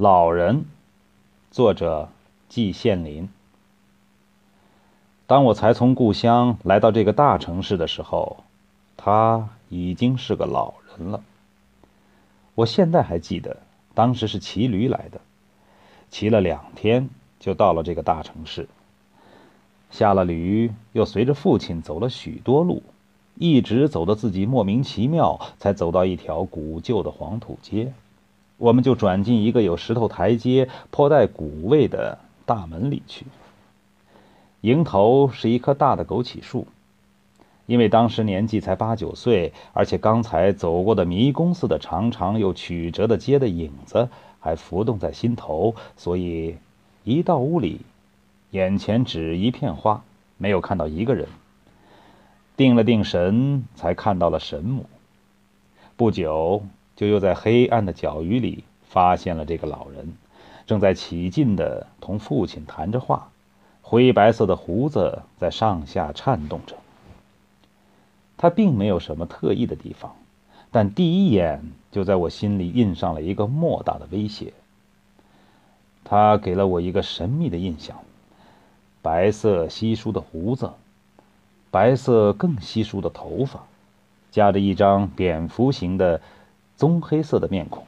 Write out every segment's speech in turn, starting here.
老人，作者季羡林。当我才从故乡来到这个大城市的时候，他已经是个老人了。我现在还记得，当时是骑驴来的，骑了两天就到了这个大城市。下了驴，又随着父亲走了许多路，一直走得自己莫名其妙，才走到一条古旧的黄土街。我们就转进一个有石头台阶、颇带古味的大门里去。迎头是一棵大的枸杞树，因为当时年纪才八九岁，而且刚才走过的迷宫似的长长又曲折的街的影子还浮动在心头，所以一到屋里，眼前只一片花，没有看到一个人。定了定神，才看到了神母。不久。就又在黑暗的角隅里发现了这个老人，正在起劲地同父亲谈着话，灰白色的胡子在上下颤动着。他并没有什么特异的地方，但第一眼就在我心里印上了一个莫大的威胁。他给了我一个神秘的印象：白色稀疏的胡子，白色更稀疏的头发，夹着一张蝙蝠形的。棕黑色的面孔，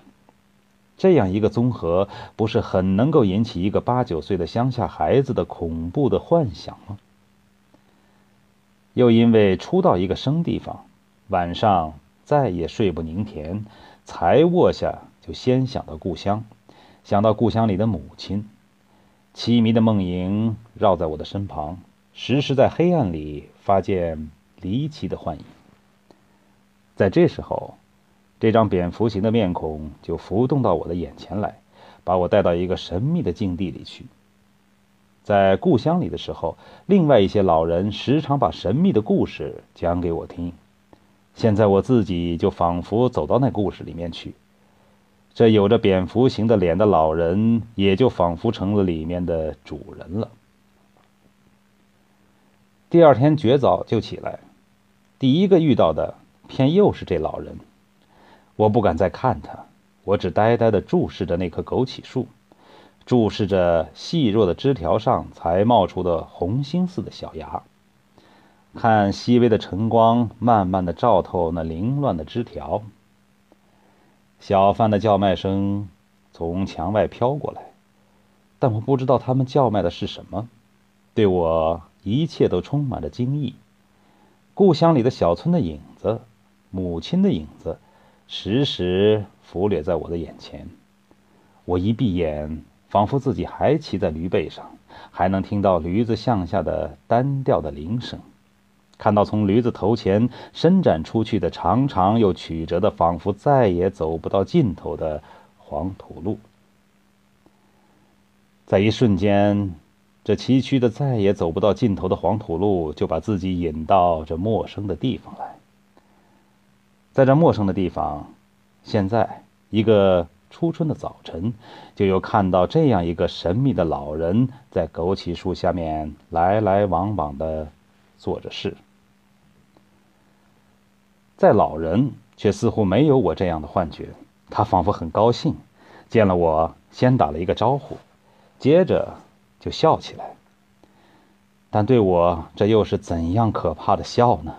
这样一个综合，不是很能够引起一个八九岁的乡下孩子的恐怖的幻想吗？又因为初到一个生地方，晚上再也睡不宁甜，才卧下就先想到故乡，想到故乡里的母亲，凄迷的梦影绕在我的身旁，时时在黑暗里发现离奇的幻影。在这时候。这张蝙蝠形的面孔就浮动到我的眼前来，把我带到一个神秘的境地里去。在故乡里的时候，另外一些老人时常把神秘的故事讲给我听。现在我自己就仿佛走到那故事里面去，这有着蝙蝠形的脸的老人也就仿佛成了里面的主人了。第二天绝早就起来，第一个遇到的偏又是这老人。我不敢再看他，我只呆呆地注视着那棵枸杞树，注视着细弱的枝条上才冒出的红星似的小芽，看细微的晨光慢慢地照透那凌乱的枝条。小贩的叫卖声从墙外飘过来，但我不知道他们叫卖的是什么。对我，一切都充满着惊异。故乡里的小村的影子，母亲的影子。时时浮掠在我的眼前，我一闭眼，仿佛自己还骑在驴背上，还能听到驴子向下的单调的铃声，看到从驴子头前伸展出去的长长又曲折的，仿佛再也走不到尽头的黄土路。在一瞬间，这崎岖的再也走不到尽头的黄土路，就把自己引到这陌生的地方来。在这陌生的地方，现在一个初春的早晨，就有看到这样一个神秘的老人在枸杞树下面来来往往的做着事。在老人却似乎没有我这样的幻觉，他仿佛很高兴，见了我先打了一个招呼，接着就笑起来。但对我这又是怎样可怕的笑呢？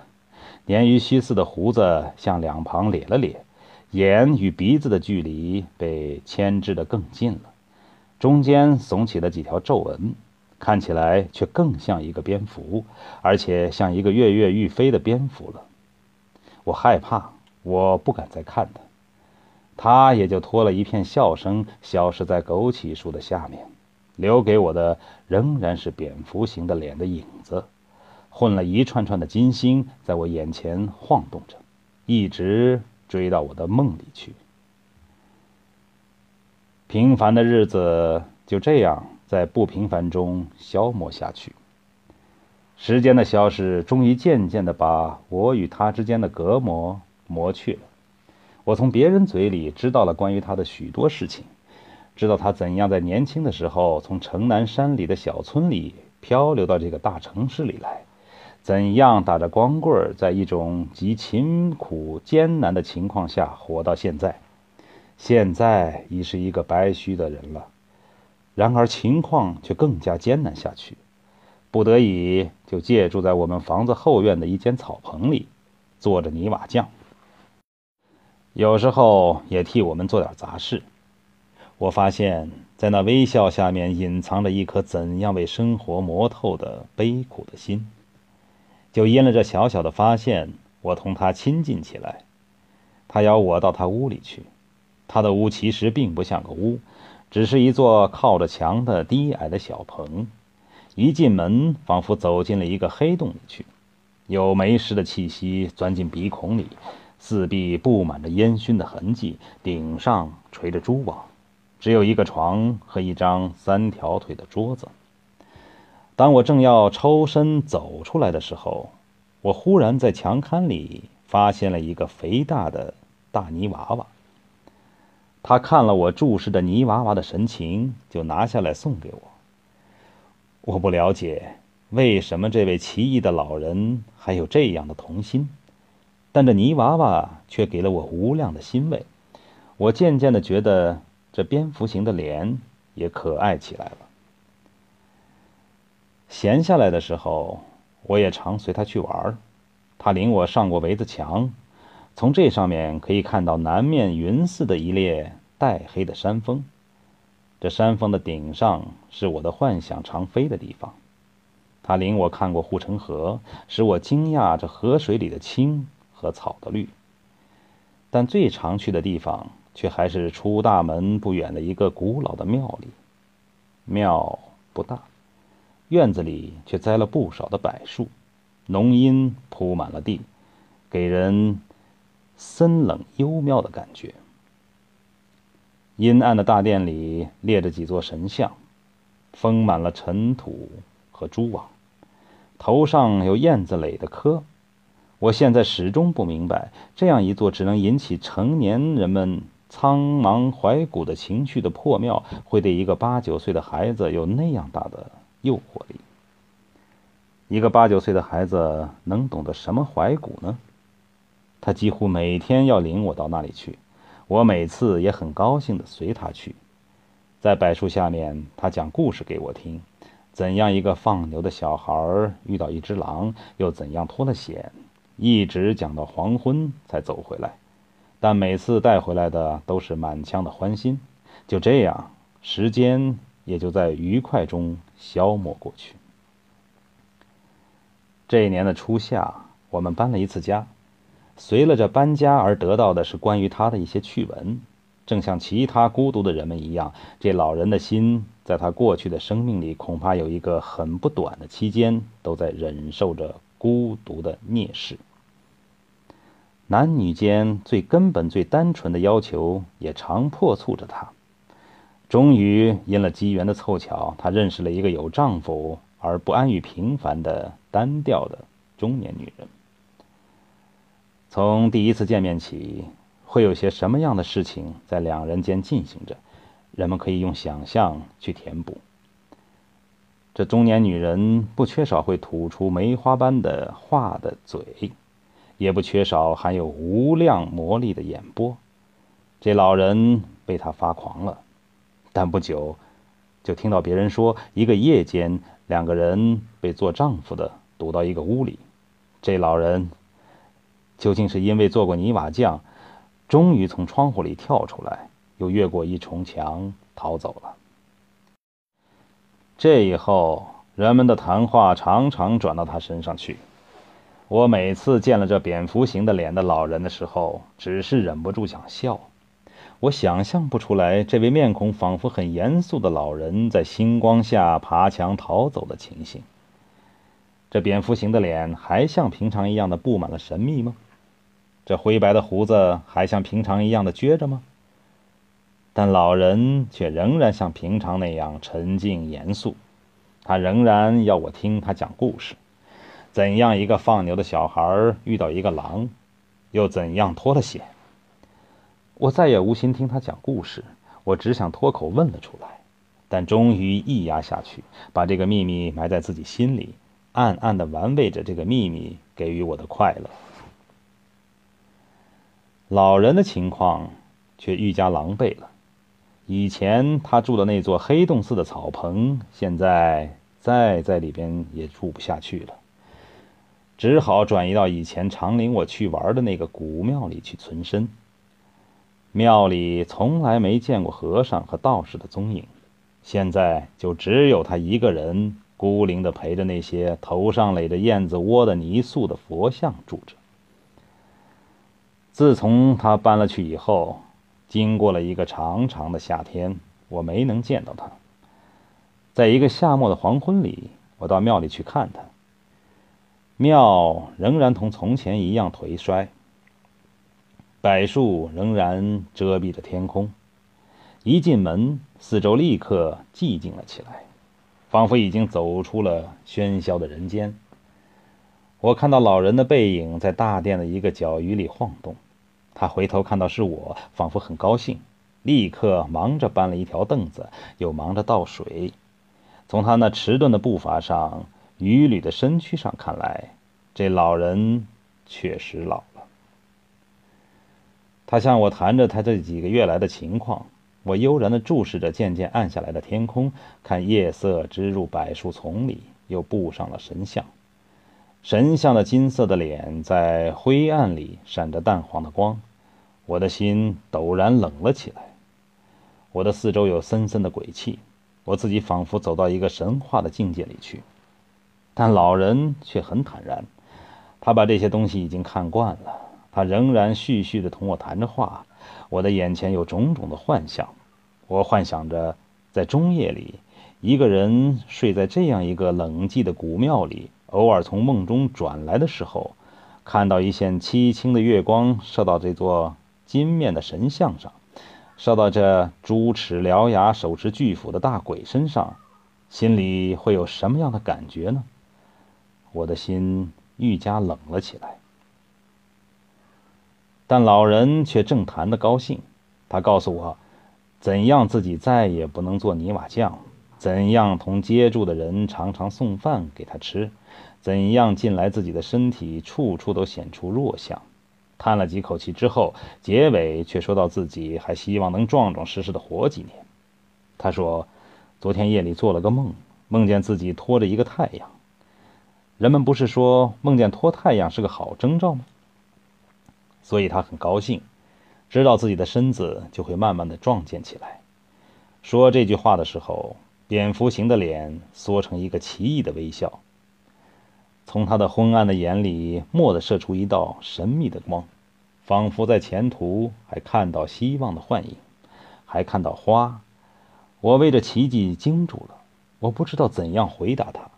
鲶鱼须似的胡子向两旁咧了咧，眼与鼻子的距离被牵制得更近了，中间耸起了几条皱纹，看起来却更像一个蝙蝠，而且像一个跃跃欲飞的蝙蝠了。我害怕，我不敢再看他，他也就拖了一片笑声，消失在枸杞树的下面，留给我的仍然是蝙蝠形的脸的影子。混了一串串的金星在我眼前晃动着，一直追到我的梦里去。平凡的日子就这样在不平凡中消磨下去。时间的消逝终于渐渐的把我与他之间的隔膜磨去了。我从别人嘴里知道了关于他的许多事情，知道他怎样在年轻的时候从城南山里的小村里漂流到这个大城市里来。怎样打着光棍，在一种极勤苦艰难的情况下活到现在？现在已是一个白须的人了。然而情况却更加艰难下去，不得已就借住在我们房子后院的一间草棚里，做着泥瓦匠。有时候也替我们做点杂事。我发现，在那微笑下面隐藏着一颗怎样为生活磨透的悲苦的心。就因了这小小的发现，我同他亲近起来。他邀我到他屋里去。他的屋其实并不像个屋。只是一座靠着墙的低矮的小棚，一进门仿佛走进了一个黑洞里去，有霉湿的气息钻进鼻孔里，四壁布满着烟熏的痕迹，顶上垂着蛛网，只有一个床和一张三条腿的桌子。当我正要抽身走出来的时候，我忽然在墙龛里发现了一个肥大的大泥娃娃。他看了我注视着泥娃娃的神情，就拿下来送给我。我不了解为什么这位奇异的老人还有这样的童心，但这泥娃娃却给了我无量的欣慰。我渐渐的觉得这蝙蝠形的脸也可爱起来了。闲下来的时候，我也常随他去玩。他领我上过围子墙。从这上面可以看到南面云似的一列带黑的山峰，这山峰的顶上是我的幻想常飞的地方。他领我看过护城河，使我惊讶这河水里的青和草的绿。但最常去的地方却还是出大门不远的一个古老的庙里。庙不大，院子里却栽了不少的柏树，浓荫铺满了地，给人。森冷幽妙的感觉。阴暗的大殿里列着几座神像，封满了尘土和蛛网，头上有燕子垒的科。我现在始终不明白，这样一座只能引起成年人们苍茫怀古的情绪的破庙，会对一个八九岁的孩子有那样大的诱惑力。一个八九岁的孩子能懂得什么怀古呢？他几乎每天要领我到那里去，我每次也很高兴地随他去。在柏树下面，他讲故事给我听：怎样一个放牛的小孩遇到一只狼，又怎样脱了险，一直讲到黄昏才走回来。但每次带回来的都是满腔的欢心。就这样，时间也就在愉快中消磨过去。这一年的初夏，我们搬了一次家。随了这搬家而得到的是关于他的一些趣闻，正像其他孤独的人们一样，这老人的心在他过去的生命里，恐怕有一个很不短的期间，都在忍受着孤独的蔑视。男女间最根本、最单纯的要求，也常迫促着他。终于因了机缘的凑巧，他认识了一个有丈夫而不安于平凡的单调的中年女人。从第一次见面起，会有些什么样的事情在两人间进行着？人们可以用想象去填补。这中年女人不缺少会吐出梅花般的话的嘴，也不缺少含有无量魔力的眼波。这老人被她发狂了，但不久，就听到别人说，一个夜间，两个人被做丈夫的堵到一个屋里，这老人。究竟是因为做过泥瓦匠，终于从窗户里跳出来，又越过一重墙逃走了。这以后，人们的谈话常常转到他身上去。我每次见了这蝙蝠形的脸的老人的时候，只是忍不住想笑。我想象不出来，这位面孔仿佛很严肃的老人在星光下爬墙逃走的情形。这蝙蝠形的脸还像平常一样的布满了神秘吗？这灰白的胡子还像平常一样的撅着吗？但老人却仍然像平常那样沉静严肃。他仍然要我听他讲故事：怎样一个放牛的小孩遇到一个狼，又怎样脱了险。我再也无心听他讲故事，我只想脱口问了出来，但终于一压下去，把这个秘密埋在自己心里，暗暗的玩味着这个秘密给予我的快乐。老人的情况，却愈加狼狈了。以前他住的那座黑洞似的草棚，现在再在里边也住不下去了，只好转移到以前常领我去玩的那个古庙里去存身。庙里从来没见过和尚和道士的踪影，现在就只有他一个人孤零的陪着那些头上垒着燕子窝的泥塑的佛像住着。自从他搬了去以后。经过了一个长长的夏天，我没能见到他。在一个夏末的黄昏里，我到庙里去看他。庙仍然同从前一样颓衰，柏树仍然遮蔽着天空。一进门，四周立刻寂静了起来，仿佛已经走出了喧嚣的人间。我看到老人的背影在大殿的一个角隅里晃动。他回头看到是我，仿佛很高兴，立刻忙着搬了一条凳子，又忙着倒水。从他那迟钝的步伐上、褴褛的身躯上看来，这老人确实老。他向我谈着他这几个月来的情况，我悠然地注视着渐渐暗下来的天空，看夜色织入柏树丛里，又布上了神像。神像的金色的脸在灰暗里闪着淡黄的光，我的心陡然冷了起来。我的四周有森森的鬼气，我自己仿佛走到一个神话的境界里去。但老人却很坦然，他把这些东西已经看惯了，他仍然絮絮地同我谈着话。我的眼前有种种的幻象，我幻想着在中夜里，一个人睡在这样一个冷寂的古庙里。偶尔从梦中转来的时候，看到一线凄清的月光射到这座金面的神像上，射到这朱齿獠牙、手持巨斧的大鬼身上，心里会有什么样的感觉呢？我的心愈加冷了起来。但老人却正谈得高兴，他告诉我，怎样自己再也不能做泥瓦匠，怎样同接住的人常常送饭给他吃。怎样近来自己的身体处处都显出弱相，叹了几口气之后，结尾却说到自己还希望能壮壮实实的活几年。他说，昨天夜里做了个梦，梦见自己拖着一个太阳。人们不是说梦见拖太阳是个好征兆吗？所以他很高兴，知道自己的身子就会慢慢的壮健起来。说这句话的时候，蝙蝠形的脸缩成一个奇异的微笑。从他的昏暗的眼里，蓦地射出一道神秘的光，仿佛在前途还看到希望的幻影，还看到花。我为这奇迹惊住了，我不知道怎样回答他。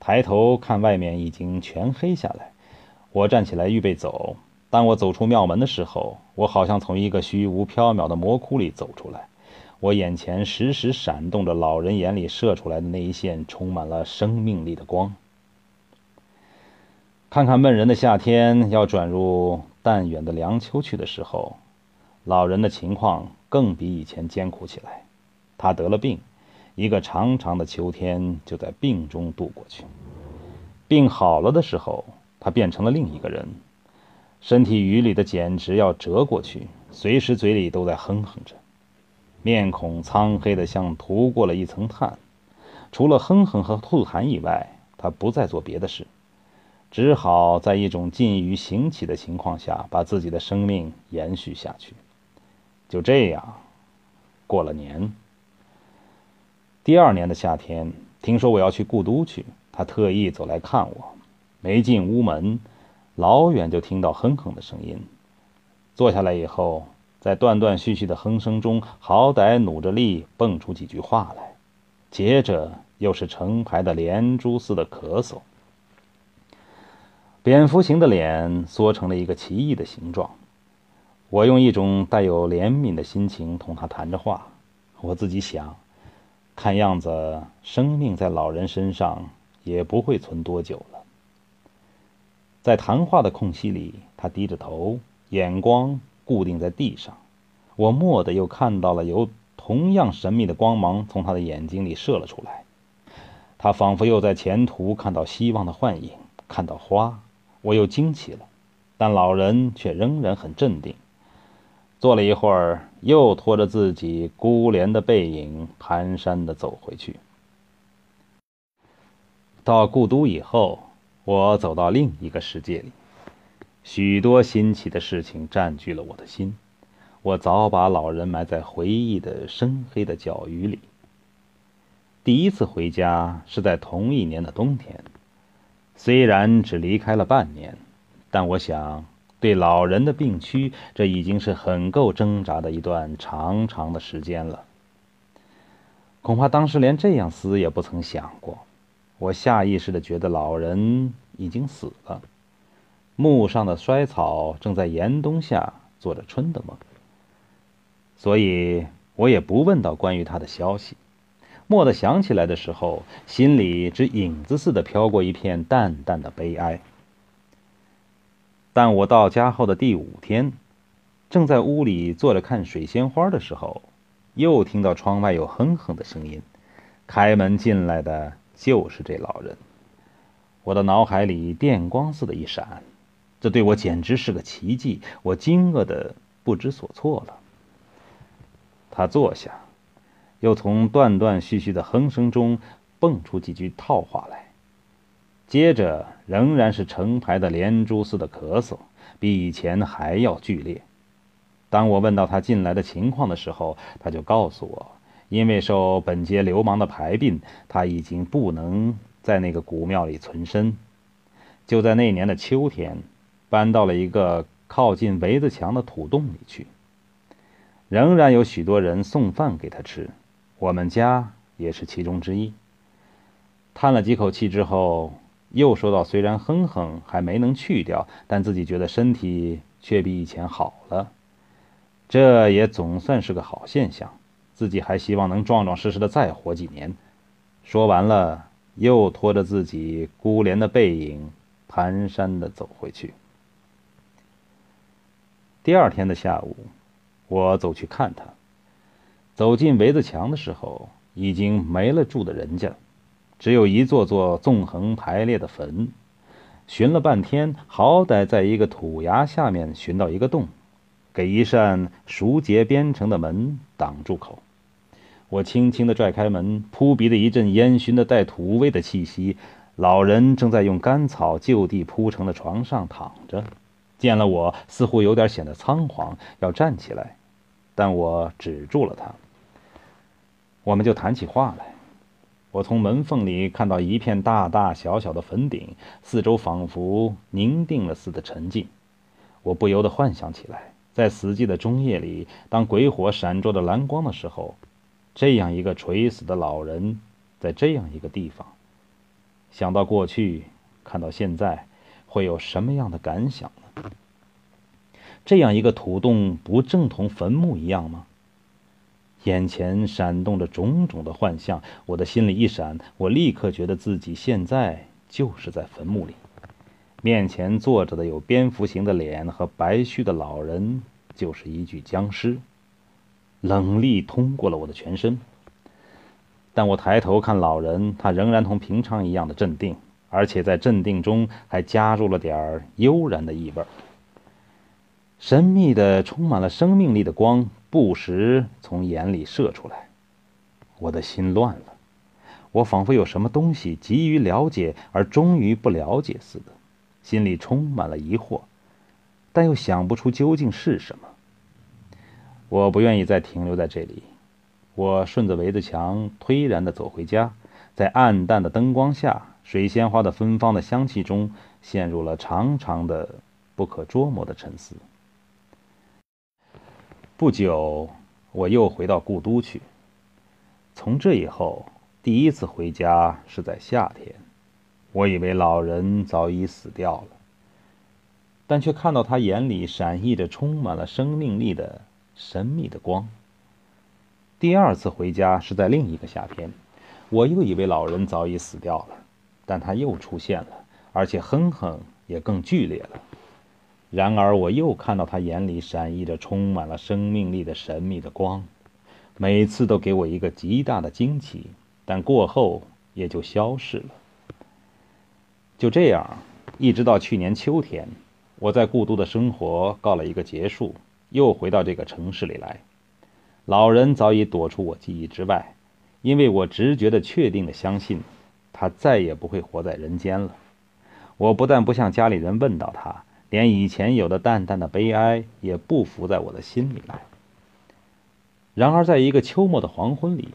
抬头看外面已经全黑下来，我站起来预备走。当我走出庙门的时候，我好像从一个虚无缥缈的魔窟里走出来，我眼前时时闪动着老人眼里射出来的那一线充满了生命力的光。看看闷人的夏天要转入淡远的凉秋去的时候，老人的情况更比以前艰苦起来。他得了病，一个长长的秋天就在病中度过去。病好了的时候，他变成了另一个人，身体褴褛的简直要折过去，随时嘴里都在哼哼着，面孔苍黑的像涂过了一层炭。除了哼哼和吐痰以外，他不再做别的事。只好在一种近于行乞的情况下，把自己的生命延续下去。就这样，过了年。第二年的夏天，听说我要去故都去，他特意走来看我。没进屋门，老远就听到哼哼的声音。坐下来以后，在断断续续的哼声中，好歹努着力蹦出几句话来。接着又是成排的连珠似的咳嗽。蝙蝠形的脸缩成了一个奇异的形状。我用一种带有怜悯的心情同他谈着话。我自己想，看样子生命在老人身上也不会存多久了。在谈话的空隙里，他低着头，眼光固定在地上。我蓦地又看到了有同样神秘的光芒从他的眼睛里射了出来。他仿佛又在前途看到希望的幻影，看到花。我又惊奇了，但老人却仍然很镇定。坐了一会儿，又拖着自己孤怜的背影蹒跚地走回去。到故都以后，我走到另一个世界里，许多新奇的事情占据了我的心。我早把老人埋在回忆的深黑的角隅里。第一次回家是在同一年的冬天，虽然只离开了半年，但我想，对老人的病区，这已经是很够挣扎的一段长长的时间了。恐怕当时连这样思也不曾想过。我下意识的觉得老人已经死了，墓上的衰草正在严冬下做着春的梦。所以我也不问到关于他的消息。蓦地想起来的时候，心里只影子似的飘过一片淡淡的悲哀。但我到家后的第五天，正在屋里坐着看水仙花的时候，又听到窗外有哼哼的声音。开门进来的。就是这老人，我的脑海里电光似的一闪，这对我简直是个奇迹，我惊愕的不知所措了。他坐下，又从断断续续的哼声中蹦出几句套话来，接着仍然是成排的连珠似的咳嗽，比以前还要剧烈。当我问到他进来的情况的时候，他就告诉我。因为受本街流氓的排病，他已经不能在那个古庙里存身。就在那年的秋天，搬到了一个靠近围子墙的土洞里去。仍然有许多人送饭给他吃，我们家也是其中之一。叹了几口气之后，又说道：“虽然哼哼还没能去掉，但自己觉得身体却比以前好了，这也总算是个好现象。”自己还希望能壮壮实实的再活几年。说完了，又拖着自己孤怜的背影，蹒跚的走回去。第二天的下午，我走去看他。走进围子墙的时候，已经没了住的人家，只有一座座纵横排列的坟。寻了半天，好歹在一个土崖下面寻到一个洞，给一扇熟结编成的门挡住口。我轻轻地拽开门，扑鼻的一阵烟熏的带土味的气息。老人正在用干草就地铺成的床上躺着，见了我，似乎有点显得仓皇，要站起来，但我止住了他。我们就谈起话来。我从门缝里看到一片大大小小的坟顶，四周仿佛凝定了似的沉静。我不由得幻想起来，在死寂的中夜里，当鬼火闪烁着蓝光的时候。这样一个垂死的老人，在这样一个地方，想到过去，看到现在，会有什么样的感想呢？这样一个土洞，不正同坟墓一样吗？眼前闪动着种种的幻象，我的心里一闪，我立刻觉得自己现在就是在坟墓里，面前坐着的有蝙蝠形的脸和白须的老人，就是一具僵尸。冷力通过了我的全身，但我抬头看老人，他仍然同平常一样的镇定，而且在镇定中还加入了点儿悠然的意味儿。神秘的、充满了生命力的光不时从眼里射出来，我的心乱了，我仿佛有什么东西急于了解而终于不了解似的，心里充满了疑惑，但又想不出究竟是什么。我不愿意再停留在这里，我顺着围着墙推然地走回家，在暗淡的灯光下，水仙花的芬芳的香气中，陷入了长长的、不可捉摸的沉思。不久，我又回到故都去。从这以后，第一次回家是在夏天，我以为老人早已死掉了，但却看到他眼里闪溢着充满了生命力的。神秘的光。第二次回家是在另一个夏天，我又以为老人早已死掉了，但他又出现了，而且哼哼也更剧烈了。然而我又看到他眼里闪溢着充满了生命力的神秘的光，每次都给我一个极大的惊奇，但过后也就消失了。就这样，一直到去年秋天，我在故都的生活告了一个结束。又回到这个城市里来，老人早已躲出我记忆之外，因为我直觉的确定的相信，他再也不会活在人间了。我不但不向家里人问到他，连以前有的淡淡的悲哀也不浮在我的心里来。然而，在一个秋末的黄昏里，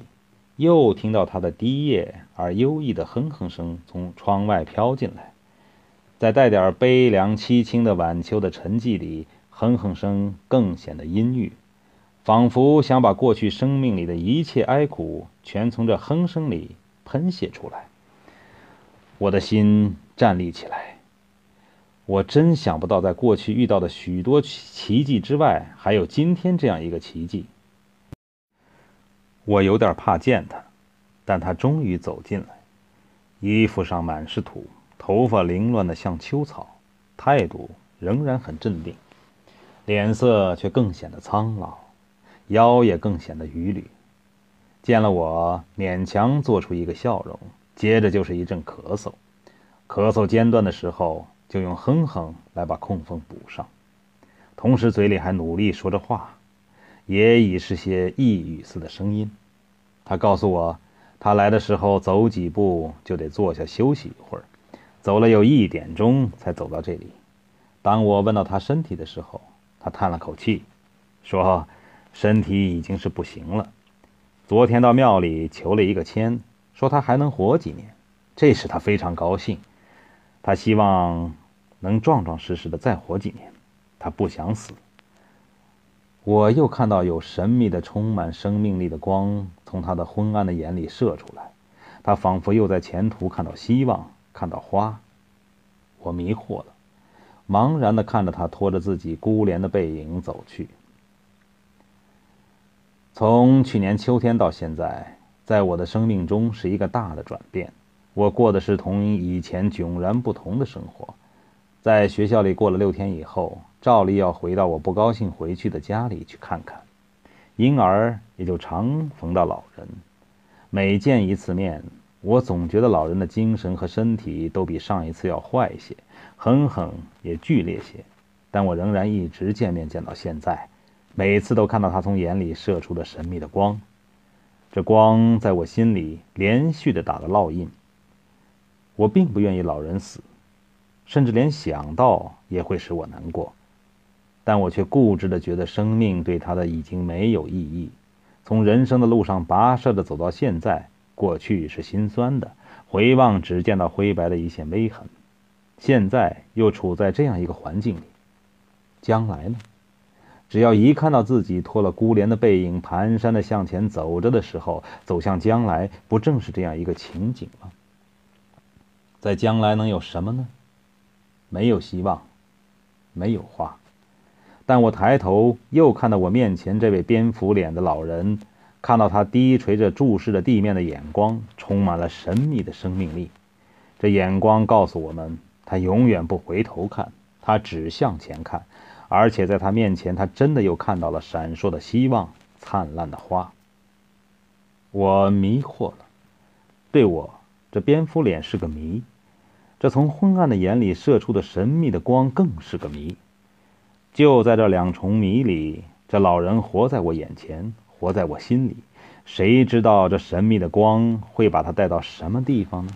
又听到他的低叶而优异的哼哼声从窗外飘进来，在带点悲凉凄清的晚秋的沉寂里，哼哼声更显得阴郁，仿佛想把过去生命里的一切哀苦全从这哼声里喷泄出来。我的心站立起来，我真想不到，在过去遇到的许多奇迹之外，还有今天这样一个奇迹。我有点怕见他，但他终于走进来，衣服上满是土，头发凌乱的像秋草，态度仍然很镇定，脸色却更显得苍老，腰也更显得伛偻。见了我，勉强做出一个笑容，接着就是一阵咳嗽，咳嗽间断的时候，就用哼哼来把空缝补上，同时嘴里还努力说着话。也已是些呓语似的声音。他告诉我，他来的时候走几步就得坐下休息一会儿，走了有一点钟才走到这里。当我问到他身体的时候，他叹了口气，说：“身体已经是不行了。昨天到庙里求了一个签，说他还能活几年，这使他非常高兴。他希望能壮壮实实的再活几年，他不想死。”我又看到有神秘的、充满生命力的光从他的昏暗的眼里射出来，他仿佛又在前途看到希望，看到花。我迷惑了，茫然地看着他拖着自己孤怜的背影走去。从去年秋天到现在，在我的生命中是一个大的转变。我过的是同以前迥然不同的生活。在学校里过了六天以后，照例要回到我不高兴回去的家里去看看，因而也就常逢到老人。每见一次面，我总觉得老人的精神和身体都比上一次要坏些，哼哼也剧烈些。但我仍然一直见面见到现在，每次都看到他从眼里射出的神秘的光，这光在我心里连续的打了烙印。我并不愿意老人死。甚至连想到也会使我难过，但我却固执的觉得生命对他的已经没有意义。从人生的路上跋涉的走到现在，过去是心酸的，回望只见到灰白的一线微痕。现在又处在这样一个环境里，将来呢？只要一看到自己拖了孤怜的背影蹒跚的向前走着的时候，走向将来，不正是这样一个情景吗？在将来能有什么呢？没有希望，没有花，但我抬头又看到我面前这位蝙蝠脸的老人，看到他低垂着注视着地面的眼光，充满了神秘的生命力。这眼光告诉我们，他永远不回头看，他只向前看，而且在他面前，他真的又看到了闪烁的希望，灿烂的花。我迷惑了，对我，这蝙蝠脸是个谜。这从昏暗的眼里射出的神秘的光更是个谜。就在这两重谜里，这老人活在我眼前，活在我心里。谁知道这神秘的光会把他带到什么地方呢？